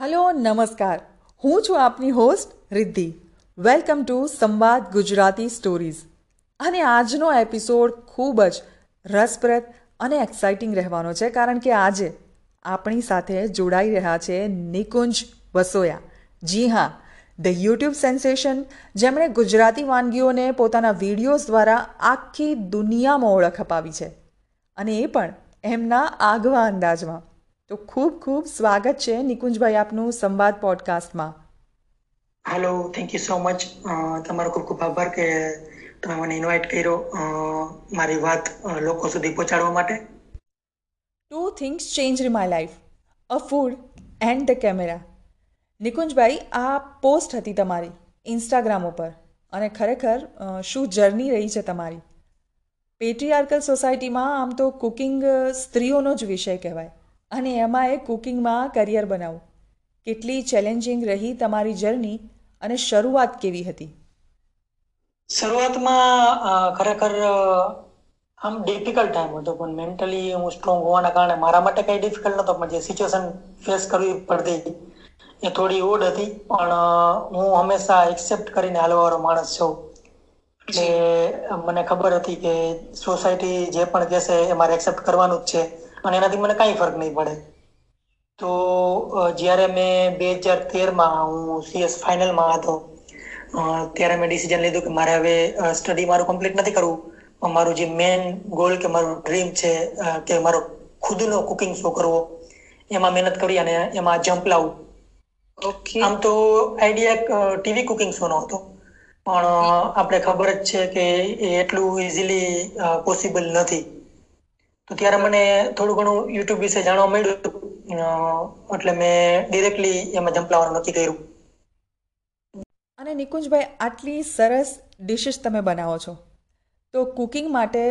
Hello નમસ્કાર. હું છું આપની હોસ્ટ રિદ્ધિ. વેલકમ ટુ સંવાદ ગુજરાતી સ્ટોરીઝ અને આજનો એપિસોડ ખૂબ જ રસપ્રદ અને એક્સાઇટિંગ રહેવાનો છે, કારણ કે આજે આપણી સાથે જોડાઈ રહ્યા છે નિકુંજ વસોયા. જી હા ધ યુટ્યુબ સેન્સેશન જેમણે ગુજરાતી વાનગીઓને પોતાના વિડીયોઝ દ્વારા આખી દુનિયામાં ઓળખ અપાવી છે. અને એ પણ એમના આગવા અંદાજમાં. તો ખૂબ ખૂબ સ્વાગત છે નિકુંજભાઈ આપનું સંવાદ પોડકાસ્ટમાં hello thank you so much તમારો ખૂબ ખૂબ આભાર કે તમે મને ઇન્વાઇટ કર્યો મારી વાત લોકો સુધી પહોંચાડવા માટે. Two things change my life a food and the camera Nikunjbhai આ પોસ્ટ હતી તમારી ઇન્સ્ટાગ્રામ ઉપર અને ખરેખર શું જર્ની રહી છે તમારી? પેટ્રીઆર્કલ સોસાયટીમાં આમ તો કુકિંગ સ્ત્રીઓનો જ વિષય કહેવાય. અને એમાં એ કુકિંગમાં કરિયર બનાવું. કેટલી ચેલેન્જિંગ રહી તમારી જર્ની અને શરૂઆત કેવી હતી? શરૂઆતમાં ખરેખર આમ ડિફિકલ્ટ ટાઈમ હતો, પણ મેન્ટલી હું સ્ટ્રોંગ હોવાના કારણે મારા માટે કંઈ ડિફિકલ્ટ નહોતો, પણ જે સિચ્યુએશન ફેસ કરવી પડતી એ થોડી ઓડ હતી. પણ હું હંમેશા એક્સેપ્ટ કરીને હાલવાવાળો માણસ છું. એટલે મને ખબર હતી કે સોસાયટી જે પણ કહેશે એ મારે એક્સેપ્ટ કરવાનું જ છે. અને એનાથી મને કાંઈ ફરક નહીં પડે. તો જ્યારે મેં બે હજાર તેરમાં હું સીએસ ફાઇનલમાં હતો ત્યારે મેં ડિસિઝન લીધું કે મારે હવે સ્ટડી મારું કમ્પ્લીટ નથી કરવું. પણ મારું જે મેન ગોલ કે મારું ડ્રીમ છે કે મારો ખુદનો કુકિંગ શો કરવો એમાં મહેનત કરી અને એમાં જમ્પ લાવું. ઓકે આમ તો આઈડિયા ટીવી કુકિંગ શો નો હતો. પણ આપણે ખબર જ છે કે એટલું ઇઝીલી પોસિબલ નથી. તો ત્યારે મને થોડું ઘણું યુટ્યુબ વિશે જાણવા મળ્યું. એટલે મેં ડિરેક્ટલી એમાં જમ્પ લાવવાનું નક્કી કર્યું. અને નિકુંજભાઈ આટલી સરસ ડિશિસ તમે બનાવો છો. તો કુકિંગ માટે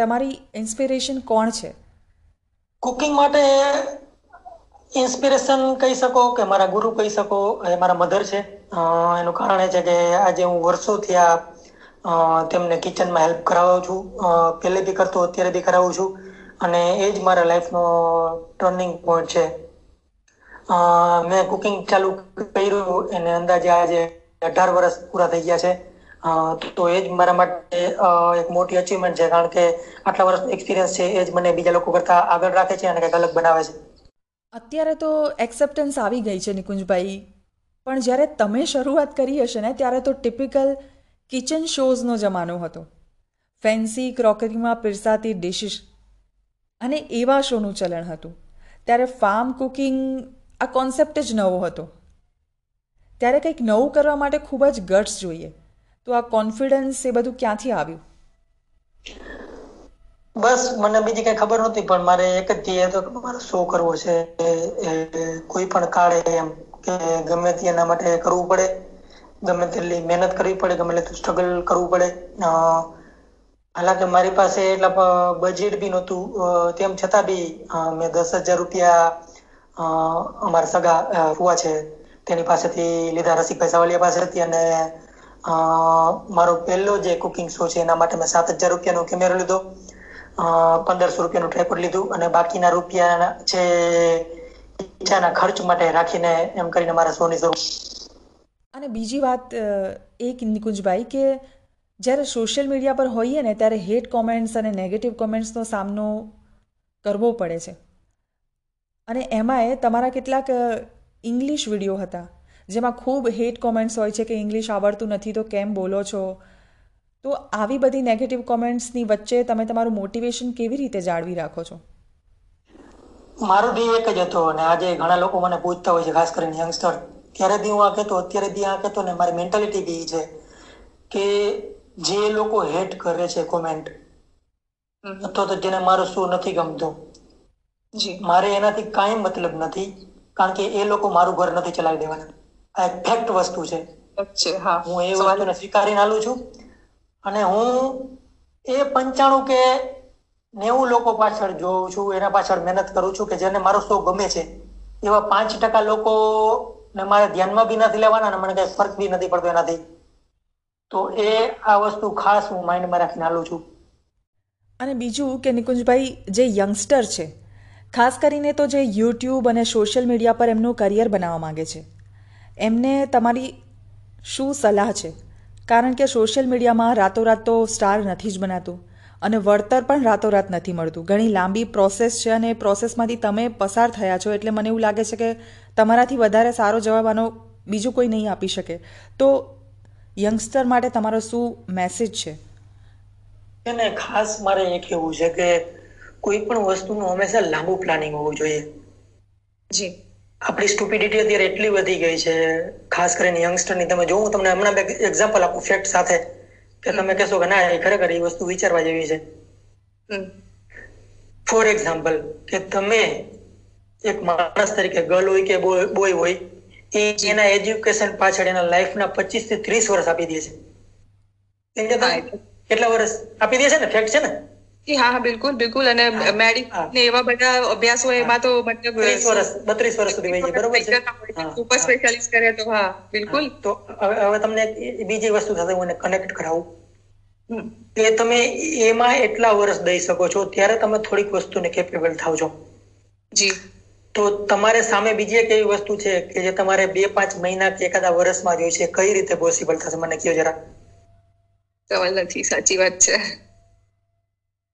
તમારી ઇન્સ્પિરેશન કોણ છે? કુકિંગ માટે ઇન્સ્પિરેશન કહી શકો કે મારા ગુરુ કહી શકો એ મારા મધર છે. એનું કારણ એ છે કે આજે હું વર્ષોથી આ તેમને કિચનમાં હેલ્પ કરાવું છું. પહેલે બી કરતો અત્યારે બી કરાવું છું. અને એ જ મારા લાઈફનો ટર્નિંગ પોઈન્ટ છે. મેં કુકિંગ ચાલુ કર્યું, એને અંદાજે આજે અઢાર વર્ષ પૂરા થઈ ગયા છે. તો એ જ મારા માટે એક મોટી અચીવમેન્ટ છે, કારણ કે આટલા વર્ષનો એક્સપિરિયન્સ છે એ જ મને બીજા લોકો કરતા આગળ રાખે છે અને કંઈક અલગ બનાવે છે. અત્યારે તો એક્સેપ્ટન્સ આવી ગઈ છે, નિકુંજભાઈ. પણ જ્યારે તમે શરૂઆત કરી હશે ને, ત્યારે તો ટિપિકલ કિચન શોઝનો જમાનો હતો. ફેન્સી ક્રોકરીમાં પીરસાતી ડિશિસ અને એવા શોનું ચલણ હતું. ત્યારે ફાર્મ કુકિંગ આ કોન્સેપ્ટ જ નવો હતો. ત્યારે કંઈક નવું કરવા માટે ખૂબ જ ગટ્સ જોઈએ. તો આ કોન્ફિડન્સ એ બધું ક્યાંથી આવ્યું? બસ, મને બીજી કઈ ખબર નહોતી, પણ મારે એક જ ધ્યેય હતો કે મારે શો કરવો છે. કોઈ પણ કાળે એમ કે ગમે તે એના માટે કરવું પડે. ગમે તેટલી મહેનત કરવી પડે, ગમે તેટલું સ્ટ્રગલ કરવું પડે. હાલાકી મારી પાસે એટલા બજેટ બી નહોતું. તેમ છતાં બી મેં દસ હજાર રૂપિયા અમારા સગા ફુવા છે, તેની પાસેથી લીધા રસિકભાઈ સાવલિયા પાસેથી અને મારો પહેલો જે કુકિંગ શો છે એના માટે મેં સાત હજાર રૂપિયાનો કેમેરો લીધો પંદરસો રૂપિયાનું ટ્રેપોડ લીધું અને બાકીના રૂપિયા છે, ઈચ્છાના ખર્ચ માટે રાખીને એમ કરીને મારા શોની શરૂ અને બીજી વાત એક નિકુંજભાઈ કે જ્યારે સોશિયલ મીડિયા પર હોઈએ ને, ત્યારે હેટ કોમેન્ટ્સ અને નેગેટિવ કોમેન્ટ્સનો સામનો કરવો પડે છે. અને એમાંય તમારા કેટલાક ઇંગ્લિશ વીડિયો હતા, જેમાં ખૂબ હેટ કોમેન્ટ્સ હોય છે કે ઇંગ્લિશ આવડતું નથી, તો કેમ બોલો છો? તો આવી બધી નેગેટિવ કોમેન્ટ્સની વચ્ચે તમે તમારું મોટિવેશન કેવી રીતે જાળવી રાખો છો? મારો ધ્યેય એક જ હતો અને આજે ઘણા લોકો મને પૂછતા હોય છે, ખાસ કરીને યંગસ્ટર ત્યારે દી હું આ કહેતો, અત્યારે દી આ કહેતો ને, મારી મેન્ટાલિટી બી છે કે જે લોકો હેટ કરે છે કોમેન્ટ અથવા તો જેને મારો શો નથી ગમતો. જી. મારે એનાથી કાંઈ મતલબ નથી કારણ કે એ લોકો મારું ઘર નથી ચલાવી દેવાના. આ એક ફેક્ટ વસ્તુ છે. હું. એ વસ્તુને સ્વીકારીને આલું છું. અને હું એ પંચાણું કે નેવું લોકો પાછળ જોઉં છું એના પાછળ મહેનત કરું છું કે જેને મારો શો ગમે છે. એવા પાંચ ટકા લોકો ને મારે ધ્યાનમાં બી નથી લેવાના અને મને કઈ ફરક બી નથી પડતો એનાથી. તો એ આ વસ્તુ ખાસ હું માઇન્ડમાં રાખીને હાલું છું. અને બીજું કે નિકુંજભાઈ, જે યંગસ્ટર છે, ખાસ કરીને તો જે યુટ્યુબ અને સોશિયલ મીડિયા પર એમનું કરિયર બનાવવા માગે છે, એમને તમારી શું સલાહ છે? કારણ કે સોશિયલ મીડિયામાં રાતોરાત તો સ્ટાર નથી જ બનાતું અને વળતર પણ રાતોરાત નથી મળતું. ઘણી લાંબી પ્રોસેસ છે અને એ પ્રોસેસમાંથી તમે પસાર થયા છો એટલે મને એવું લાગે છે કે તમારાથી વધારે સારો જવાબ આનો બીજું કોઈ નહીં આપી શકે. તો યંગસ્ટર માટે તમારો શું મેસેજ છે? એને ખાસ મારે એ કહેવું છે કે કોઈ પણ વસ્તુનું હંમેશા લાંબુ પ્લાનિંગ હોવું જોઈએ. જી. આપણી સ્ટુપિડિટી અત્યારે એટલી વધી ગઈ છે ખાસ કરીને યંગસ્ટરની તમે જો હું તમને હમણાં બે એક્ઝામ્પલ આપું ફેક્ટ સાથે કે તમે કહેશો કે ના એ ખરેખર એ વસ્તુ વિચારવા જેવી છે. ફોર એક્ઝામ્પલ કે તમે એક માણસ તરીકે ગર્લ હોય કે બોય હોય એ એના એજ્યુકેશન પાછળ એના લાઈફના પચીસથી ત્રીસ વર્ષ આપી દે છે. કેટલા વર્ષ આપી દે છે ને? ફેક્ટ છે ને? હા હા બિલકુલ બિલકુલ. અને ને એવા બધા અભ્યાસો એમાં તો મતલબ ત્રીસ વર્ષ બત્રીસ વર્ષ સુધી વહી જાય બરોબર છે? સુપર સ્પેશિયાલિસ્ટ કરે તો હા બિલકુલ. તો હવે તમને બીજી વસ્તુ સાથે હું કનેક્ટ કરાવું. કે તમે એમાં એટલા વર્ષ દઈ શકો છો ત્યારે તમે થોડીક વસ્તુને કેપેબલ થાવ છો. જી. તો તમારે સામે બીજી એક એવી વસ્તુ છે કે જે તમારે બે પાંચ મહિના કે એકાદા વર્ષમાં જોઈ છે કઈ રીતે પોસિબલ થશે? મને કહો જરા. સવાલ નથી સાચી વાત છે.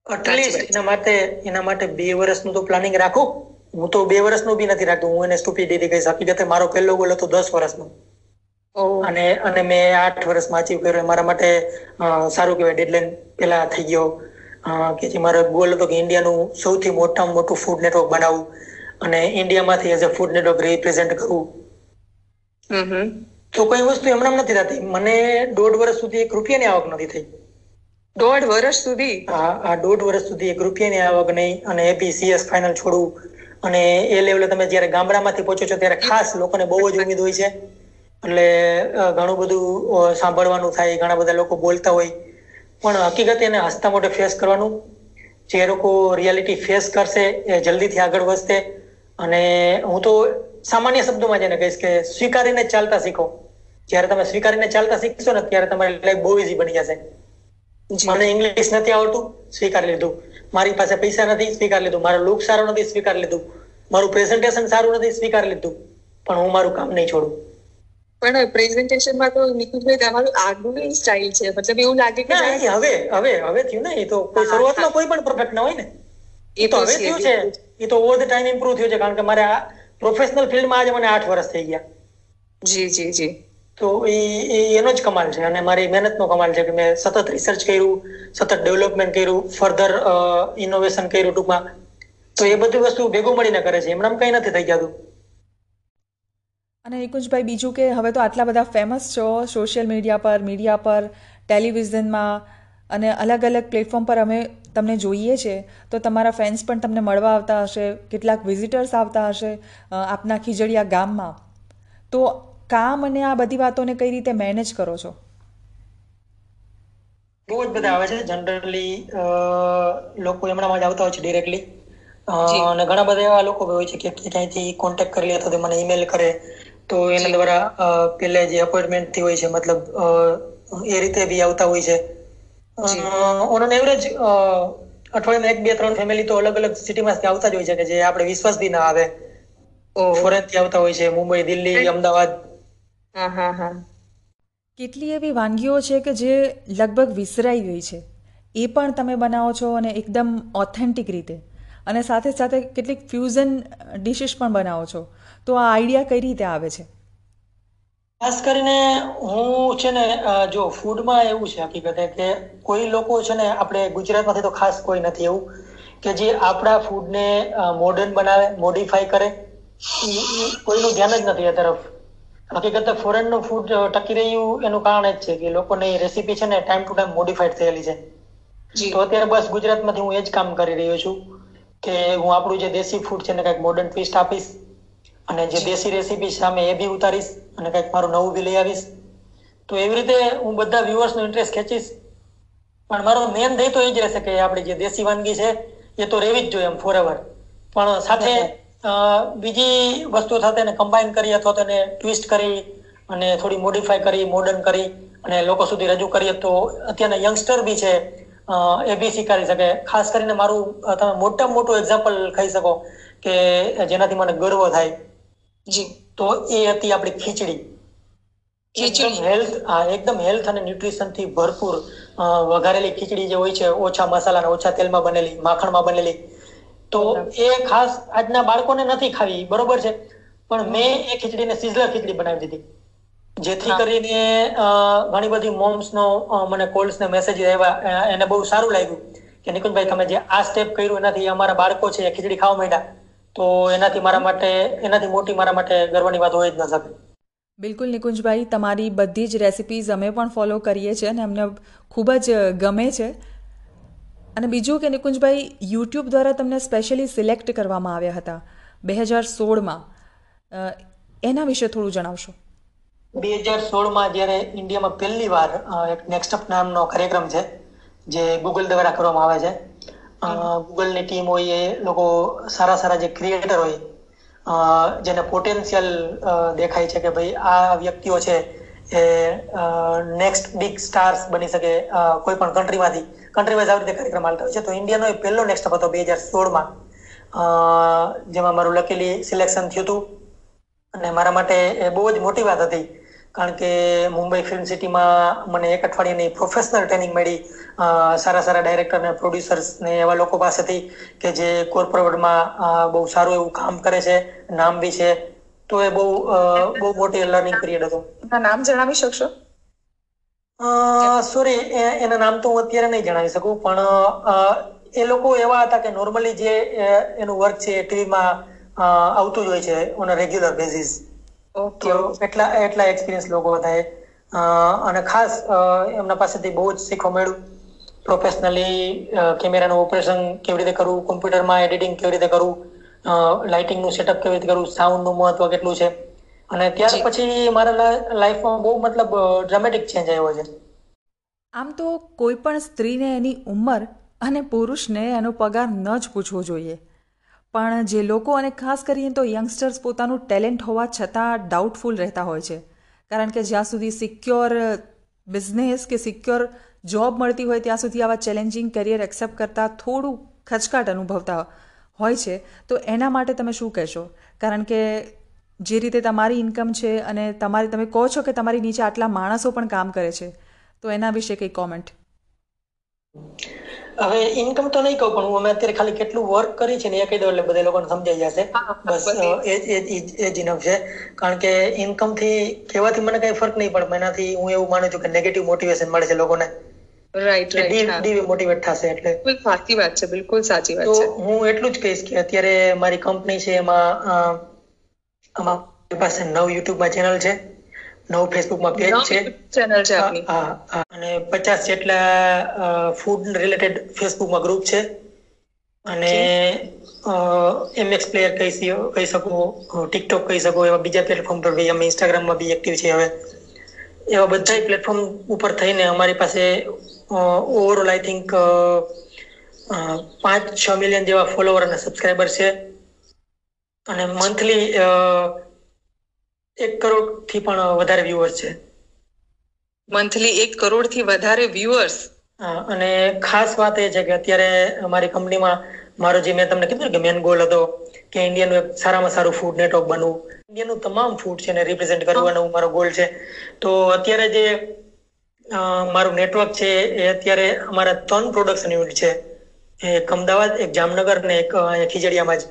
એટલીસ્ટ એના માટે એના માટે બે વર્ષનું તો પ્લાનિંગ રાખો. હું તો બે વર્ષનું બી નથી રાખતો હું એને સ્ટુપિડિટી કહીશ. હકીકતે મારો પહેલો ગોલ હતો દસ વર્ષનો. અને અને મેં આઠ વર્ષમાં અચીવ કર્યો. મારા માટે સારું કહેવાય ડેડલાઇન પેલા થઈ ગયો. કે જે મારો ગોલ હતો કે ઇન્ડિયાનું સૌથી મોટામાં મોટું ફૂડ નેટવર્ક બનાવવું. અને ઇન્ડિયામાંથી as a food network represent કરવું તો કોઈ વસ્તુ એમનામ નથી થતી. મને દોઢ વર્ષ સુધી એક રૂપિયાની આવક નથી થઈ. દોઢ વર્ષ સુધી? હા આ દોઢ વર્ષ સુધી એક રૂપિયાની આવક નહીં. અને એપીસીએસ સીએસ ફાઇનલ છોડવું અને એ લેવલે તમે જ્યારે ગામડામાંથી પહોંચો છો ત્યારે ખાસ લોકોને બહુ જ ઉમેદ હોય છે. એટલે ઘણું બધું સાંભળવાનું થાય ઘણા બધા લોકો બોલતા હોય. પણ હકીકત એને હસતા મોઢે ફેસ કરવાનું. જે લોકો રિયાલિટી ફેસ કરશે એ જલ્દીથી આગળ વધશે. અને હું તો સામાન્ય શબ્દોમાં જેને કહીશ કે સ્વીકારીને ચાલતા શીખો. જ્યારે તમે સ્વીકારીને ચાલતા શીખશો ને ત્યારે તમારી લાઈફ બહુ ઇઝી બની જશે. મને ઇંગ્લિશ નથી આવડતું સ્વીકારી લીધું. મારી પાસે પૈસા નથી સ્વીકાર લીધું. મારો લુક સારો નથી સ્વીકાર લીધું. મારું પ્રેઝન્ટેશન સારું નથી સ્વીકાર લીધું. પણ હું મારું કામ નહીં છોડું. પણ પ્રેઝન્ટેશનમાં તો નિકુંજભાઈ તમારું આગળની સ્ટાઇલ છે. મતલબ એવું લાગે કે હવે હવે હવે થયું ને એ તો કોઈ શરૂઆતમાં કોઈ પણ પરફેક્ટ ના હોય ને. એ તો હવે થયું છે. એ તો ઓવર ધ ટાઈમ ઇમ્પ્રુવ થયું છે કારણ કે મારે આ પ્રોફેશનલ ફિલ્ડમાં આજે મને આઠ વર્ષ થઈ ગયા. જી જી જી. તો એ એ એનો જ કમાલ છે અને મારી મહેનતનો કમાલ છે કે મેં સતત રિસર્ચ કર્યું સતત ડેવલપમેન્ટ કર્યું ફર્ધર ઇનોવેશન કર્યું ટૂંકમાં. તો એ બધી વસ્તુ ભેગું મળીને કરે છે એમનામ કંઈ નથી થઈ જતું અને નિકુંજભાઈ બીજું કે હવે તો આટલા બધા ફેમસ છો સોશિયલ મીડિયા પર મીડિયા પર ટેલિવિઝનમાં અને અલગ અલગ પ્લેટફોર્મ પર અમે તમને જોઈએ છે તો તમારા ફેન્સ પણ તમને મળવા આવતા હશે કેટલાક વિઝિટર્સ આવતા હશે આપના ખીજડીયા ગામમાં. તો કામ અને આ બધી વાતોને કઈ રીતે મેનેજ કરો છો? બહુ જ બધા આવે છે. જનરલી લોકો એમનામાં જ આવતા હોય છે ડિરેક્ટલી અને ઘણા બધા એવા લોકો હોય છે કે ક્યાંયથી કોન્ટેક્ટ કરી લે તો મને ઈમેલ કરે તો એના દ્વારા પેલે જે અપોઇન્ટમેન્ટથી હોય છે મતલબ એ રીતે બી આવતા હોય છે. ઓન એન એવરેજ અઠવાડિયામાં એક બે ત્રણ ફેમિલી તો અલગ અલગ સિટીમાંથી આવતા જ હોય છે કે જે આપણે વિશ્વાસ બી ના આવે. ફોરેનથી આવતા હોય છે મુંબઈ દિલ્હી અમદાવાદ. હા હા હા. કેટલી એવી વાનગીઓ છે કે જે લગભગ વિસરાઈ ગઈ છે? એ પણ તમે બનાવો છો અને એકદમ ઓથેન્ટિક રીતે. અને સાથે સાથે કેટલીક ફ્યુઝન ડિશિસ પણ બનાવો છો. તો આ આઈડિયા કઈ રીતે આવે છે? ખાસ કરીને હું છે ને જો ફૂડમાં એવું છે હકીકતે કે કોઈ લોકો છે ને આપણે ગુજરાતમાંથી તો ખાસ કોઈ નથી એવું કે જે આપણા ફૂડને મોડર્ન બનાવે મોડિફાઈ કરે કોઈનું ધ્યાન જ નથી એ તરફ. હકીકતે ફોરેનનું ફૂડ ટકી રહ્યું એનું કારણ જ છે કે લોકોની રેસીપી છે ને ટાઈમ ટુ ટાઈમ મોડિફાઈડ થયેલી છે. તો અત્યારે બસ ગુજરાતમાંથી હું એ જ કામ કરી રહ્યો છું કે હું આપણું જે દેશી ફૂડ છે ને કંઈક મોડર્ન ટ્વિસ્ટ આપીશ. અને જે દેશી રેસીપી સામે એ બી ઉતારીશ અને કંઈક મારું નવું બી લઈ આવીશ. તો એવી રીતે હું બધા વ્યુઅર્સનો ઇન્ટરેસ્ટ ખેંચીશ. પણ મારો મેન ધ્યેય તો એ જ રહેશે કે આપણી જે દેશી વાનગી છે, એ તો રહેવી જ જોઈએ એમ ફોરએવર પણ સાથે બીજી વસ્તુ સાથે એને કમ્બાઈન કરી અથવા તો એને ટ્વિસ્ટ કરી અને થોડી મોડિફાઈ કરી મોડર્ન કરી અને લોકો સુધી રજૂ કરીએ તો અત્યારના યંગસ્ટર બી છે એ બી સ્વીકારી શકે. ખાસ કરીને મારું, તમે મોટામાં મોટું એક્ઝામ્પલ કહી શકો કે જેનાથી મને ગર્વ થાય. જી તો એ હતી આપણી ખીચડી. ખીચડી. હેલ્થ હા એકદમ હેલ્થ અને ન્યુટ્રિશનથી ભરપૂર વઘારેલી ખીચડી જે હોય છે ઓછા મસાલા ઓછા તેલમાં બનેલી માખણમાં બનેલી. તો એ ખાસ આજના બાળકોને નથી ખાવી બરોબર છે? પણ મેં એ ખીચડીને સિઝલર ખીચડી બનાવી દીધી. જેથી કરીને ઘણી બધી મોમ્સ નો મને કોલ્સ ને મેસેજ આવ્યા એને બહુ સારું લાગ્યું કે નિકુંજભાઈ તમે જે આ સ્ટેપ કર્યું એનાથી અમારા બાળકો છે ખીચડી ખાવા માંડ્યા. તો એનાથી મારા માટે એનાથી મોટી મારા માટે ગર્વની વાત હોય જ ન શકે. બિલકુલ નિકુંજભાઈ તમારી બધી જ રેસિપીઝ અમે પણ ફોલો કરીએ છીએ અને અમને ખૂબ જ ગમે છે. અને બીજું કે નિકુંજભાઈ યુટ્યુબ દ્વારા તમને સ્પેશિયલી સિલેક્ટ કરવામાં આવ્યા હતા બે હજાર સોળમાં. એના વિશે થોડું જણાવશો? બે હજાર સોળમાં જ્યારે ઇન્ડિયામાં પહેલી વાર એક નેક્સ્ટ અપ નામનો કાર્યક્રમ છે જે ગૂગલ દ્વારા કરવામાં આવે છે ગૂગલની ટીમ હોય એ લોકો સારા સારા જે ક્રિએટર હોય જેને પોટેન્શિયલ દેખાય છે કે ભાઈ આ વ્યક્તિઓ છે એ નેક્સ્ટ બિગ સ્ટાર્સ બની શકે કોઈ પણ કન્ટ્રીમાંથી કન્ટ્રી વાઇઝ આવી રીતે કાર્યક્રમ હાલતા હોય છે તો ઇન્ડિયાનો એ પહેલો નેક્સ્ટ હતો બે હજાર સોળમાં જેમાં મારું લકીલી સિલેક્શન થયું હતું અને મારા માટે એ બહુ જ મોટી વાત હતી કારણ કે મુંબઈ ફિલ્મ સિટીમાં મને એક અઠવાડિયાની પ્રોફેશનલ ટ્રેનિંગ મળી. સારા સારા ડાયરેક્ટર ને પ્રોડ્યુસર્સ ને એવા લોકો પાસેથી કે જે કોર્પોરેટમાં બહુ સારું એવું કામ કરે છે નામ બી છે તો એ બહુ બહુ મોટી લર્નિંગ પીરિયડ હતો. નામ જણાવી શકશો? સોરી એના નામ તો હું અત્યારે નહીં જણાવી શકું પણ એ લોકો એવા હતા કે નોર્મલી જે એનું વર્ક છે એ ટીવીમાં આવતું જ હોય છે ઓન રેગ્યુલર બેઝિસ ઓકે એટલા એટલા એક્સપિરિયન્સ લોકો હતા અને ખાસ એમના પાસેથી બહુ જ શીખવા મળ્યું. પ્રોફેશનલી કેમેરાનું ઓપરેશન કેવી રીતે કરવું કોમ્પ્યુટરમાં એડિટિંગ કેવી રીતે કરવું લાઇટિંગનું સેટઅપ કેવી રીતે કરવું સાઉન્ડનું મહત્વ કેટલું છે. અને ત્યાર પછી મારા લાઈફમાં બહુ મતલબ ડ્રામેટિક ચેન્જ આવ્યો છે. આમ તો કોઈ પણ સ્ત્રીને એની ઉંમર અને પુરુષને એનો પગાર ન જ પૂછવો જોઈએ. પણ જે લોકો અને ખાસ કરીને તો યંગસ્ટર્સ પોતાનું ટેલેન્ટ હોવા છતાં ડાઉટફુલ રહેતા હોય છે. કારણ કે જ્યાં સુધી સિક્યોર બિઝનેસ કે સિક્યોર જોબ મળતી હોય ત્યાં સુધી આવા ચેલેન્જિંગ કરિયર એક્સેપ્ટ કરતાં થોડું ખચકાટ અનુભવતા હોય છે. તો એના માટે તમે શું કહેશો? કારણ કે જે રીતે તમારી ઇન્કમ છે અને તમારી, તમે કહો છો કે તમારી નીચે આટલા માણસો પણ કામ કરે છે, તો એના વિશે કંઈ કોમેન્ટ હવે ઇન્કમ તો નહીં કહું પણ હું અમે અત્યારે ખાલી કેટલું વર્ક કરી છે ને એ કહી દઉં એટલે બધા લોકોને સમજાઈ જશે. બસ એ એ જ- ઇનફ છે. કારણ કે ઇન્કમથી કહેવાથી મને કઈ ફરક નહીં પડે એનાથી હું એવું માનું છું કે નેગેટિવ મોટિવેશન મળે છે લોકોને. રાઈટ રાઈટ થશે એટલે. બિલકુલ સાચી વાત છે બિલકુલ સાચી વાત તો હું એટલું જ કહીશ કે અત્યારે મારી કંપની છે એમાં અ, આમાં મારી પાસે નવ યુટ્યુબમાં ચેનલ છે. નવ ફેસબુકમાં પેજ છે. ચેનલ છે આપની. હા અને પચાસ જેટલા ફૂડ રિલેટેડ ફેસબુકમાં ગ્રુપ છે. અને એમએક્સ પ્લેયર કહી કહી શકો ટિકટોક કહી શકો એવા બીજા પ્લેટફોર્મ પર બી અમે ઇન્સ્ટાગ્રામમાં બી એક્ટિવ છે હવે. એવા બધા પ્લેટફોર્મ ઉપર થઈને અમારી પાસે ઓવરઓલ આઈ થિંક પાંચ છ મિલિયન જેવા ફોલોવર અને સબસ્ક્રાઈબર છે. અને મંથલી એક કરોડથી પણ વધારે વ્યુઅર્સ છે. મંથલી એક કરોડથી વધારે વ્યુઅર્સ અને ખાસ વાત એ છે કે અત્યારે અમારી કંપનીમાં મારો જે મેં તમને કીધું કે મેન ગોલ હતો કે ઇન્ડિયાનું એક સારામાં સારું ફૂડ નેટવર્ક બનવું. ઇન્ડિયાનું તમામ ફૂડ છે ને રિપ્રેઝેન્ટ કરવાનો મારો ગોલ છે. તો અત્યારે જે મારું નેટવર્ક છે એ અત્યારે અમારા ત્રણ પ્રોડક્શન યુનિટ છે. એક અમદાવાદ એક જામનગર ને એક ખીજડીયામાં જ.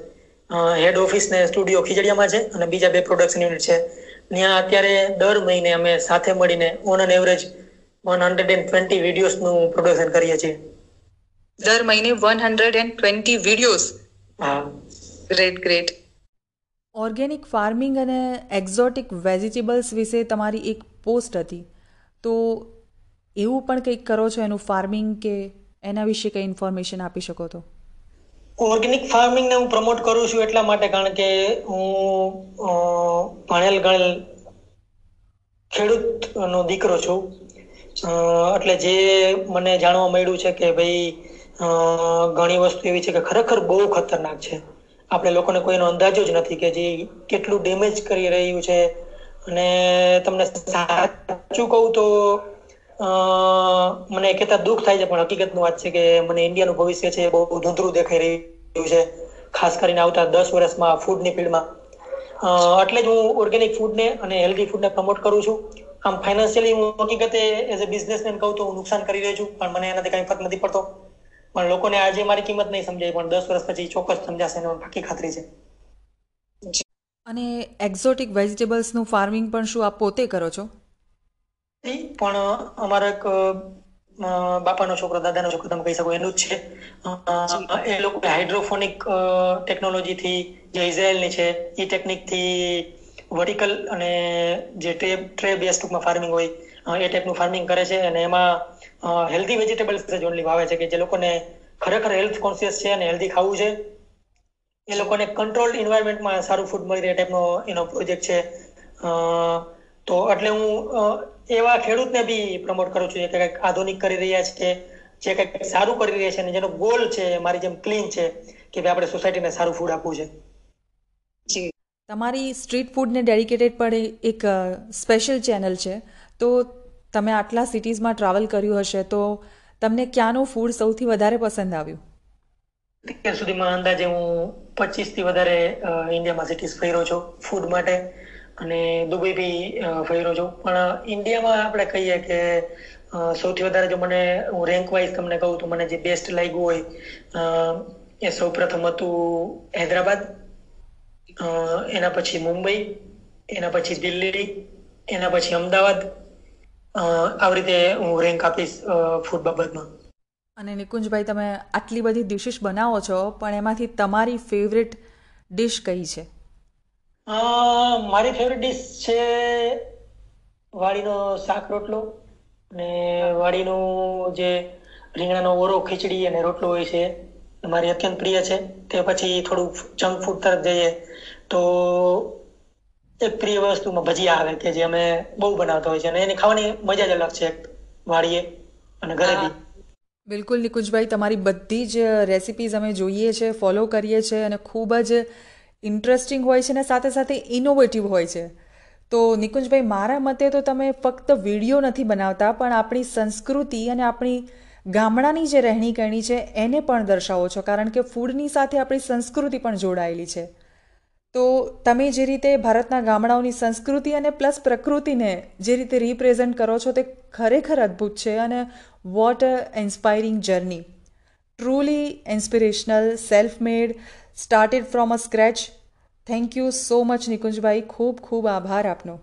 હેડ ઓફિસ ને સ્ટુડિયો ખીજડીયામાં છે અને બીજા બે પ્રોડક્શન યુનિટ છે. ત્યાં અત્યારે દર મહિને અમે સાથે મળીને on an average one hundred and twenty વિડીયોઝનું production કરીએ છીએ. દર મહિને one hundred and twenty videos હા. ગ્રેટ ગ્રેટ ઓર્ગેનિક ફાર્મિંગ અને એક્ઝોટિક વેજીટેબલ્સ વિશે તમારી એક પોસ્ટ હતી. તો એવું પણ કંઈક કરો છો એનું ફાર્મિંગ કે એના વિશે કંઈ ઇન્ફોર્મેશન આપી શકો તો? ઓર્ગેનિક ફાર્મિંગને હું પ્રમોટ કરું છું એટલા માટે કારણ કે હું ભણેલ ગણેલ ખેડૂતનો દીકરો છું. એટલે જે મને જાણવા મળ્યું છે કે ભાઈ ઘણી વસ્તુ એવી છે કે ખરેખર બહુ ખતરનાક છે. આપણે લોકોને કોઈનો અંદાજો જ નથી કે જે કેટલું ડેમેજ કરી રહ્યું છે. અને તમને સાચું કહું તો મને કહેતા દુઃખ થાય છે, પણ હકીકતનું વાત છે કે મને ઇન્ડિયાનું ભવિષ્ય છે એ બહુ ધૂંધરું દેખાઈ રહ્યું છે. ખાસ કરીને આવતા દસ વર્ષમાં ફૂડની ફિલ્ડમાં. એટલે જ હું ઓર્ગેનિક ફૂડને અને હેલ્ધી ફૂડને પ્રમોટ કરું છું. આમ ફાઇનાન્શિયલી હું હકીકતે એઝ અ બિઝનેસમેન કહું તો હું નુકસાન કરી રહ્યો છું, પણ મને એનાથી કંઈ ફરક નથી પડતો. પણ લોકોને આજે મારી કિંમત નહીં સમજાય, પણ દસ વર્ષ પછી ચોક્કસ સમજાશે એનો પાકી ખાતરી છે. અને એક્ઝોટિક વેજીટેબલ્સનું ફાર્મિંગ પણ શું આપ પોતે કરો છો? પણ અમારા એક બાપાનો છોકરો, દાદાનો છોકરો, તમે કહી શકો એનું જ છે. એ લોકો હાઇડ્રોફોનિક ટેકનોલોજીથી જે ઇઝરાયલની છે, એ ટેકનિકથી વર્ટિકલ અને જે ટ્રે ટ્રે બેસ ટૂંકમાં ફાર્મિંગ હોય એ ટાઈપનું ફાર્મિંગ કરે છે અને એમાં હેલ્ધી વેજીટેબલ્સ જ ઓનલી વાવે છે કે જે લોકોને ખરેખર હેલ્થ કોન્શિયસ છે અને હેલ્ધી ખાવું છે. એ લોકોને કંટ્રોલ એન્વાયરમેન્ટમાં સારું ફૂડ મળી રહે ટાઈપનો એનો પ્રોજેક્ટ છે. તો એટલે હું એવા ખેડૂતને બી પ્રમોટ કરું છું કે કંઈક આધુનિક કરી રહ્યા છે જે કંઈક સારું કરી રહ્યા છે અને જેનો ગોલ છે મારી જેમ ક્લીન છે કે ભાઈ આપણે સોસાયટીને સારું ફૂડ આપવું છે. તમારી સ્ટ્રીટ ફૂડને ડેડિકેટેડ પણ એક સ્પેશિયલ ચેનલ છે. તો તમે આટલા સિટીઝમાં ટ્રાવેલ કર્યું હશે તો તમને ક્યાંનું ફૂડ સૌથી વધારે પસંદ આવ્યું? અત્યાર સુધીમાં અંદાજે હું પચીસથી વધારે ઇન્ડિયામાં સિટીઝ ફેરો છું ફૂડ માટે. અને દુબઈ બી ફર્યો છું. પણ ઇન્ડિયામાં આપણે કહીએ કે સૌથી વધારે જો મને, હું રેન્ક વાઇઝ તમને કહું તો મને જે બેસ્ટ લાગ્યું હોય એ સૌ પ્રથમ હતું હૈદરાબાદ. એના પછી મુંબઈ, એના પછી દિલ્હી, એના પછી અમદાવાદ. આવી રીતે હું રેન્ક આપીશ ફૂડ બાબતમાં. અને નિકુંજભાઈ, તમે આટલી બધી ડિશિસ બનાવો છો, પણ એમાંથી તમારી ફેવરેટ ડિશ કઈ છે? મારી ફેવરેટ ડિશ છે વાડીનો શાક રોટલો અને વાડીનું જે રીંગણાનો ઓરો ખીચડી અને રોટલો હોય છે મારી અત્યંત પ્રિય છે. તે પછી થોડું જંક ફૂડ તરફ જઈએ તો એક પ્રિય વસ્તુમાં ભજીયા આવે કે જે અમે બહુ બનાવતા હોય છે અને એની ખાવાની મજા જ અલગ છે વાડીએ અને ઘરે બી બિલકુલ નિકુંજભાઈ, તમારી બધી જ રેસિપીઝ અમે જોઈએ છે ફોલો કરીએ છીએ અને ખૂબ જ ઇન્ટરેસ્ટિંગ હોય છે અને સાથે સાથે ઇનોવેટિવ હોય છે. તો નિકુંજભાઈ, મારા મતે તો તમે ફક્ત વીડિયો નથી બનાવતા, પણ આપણી સંસ્કૃતિ અને આપણી ગામડાની જે રહેણી કરણી છે, એને પણ દર્શાવો છો. કારણ કે ફૂડની સાથે આપણી સંસ્કૃતિ પણ જોડાયેલી છે. તો તમે જે રીતે ભારતના ગામડાઓની સંસ્કૃતિ અને પ્લસ પ્રકૃતિને જે રીતે રિપ્રેઝન્ટ કરો છો, તે ખરેખર અદ્ભુત છે અને what a inspiring journey truly inspirational self made started from a scratch thank you so much Nikunjbhai ખૂબ ખૂબ આભાર આપનો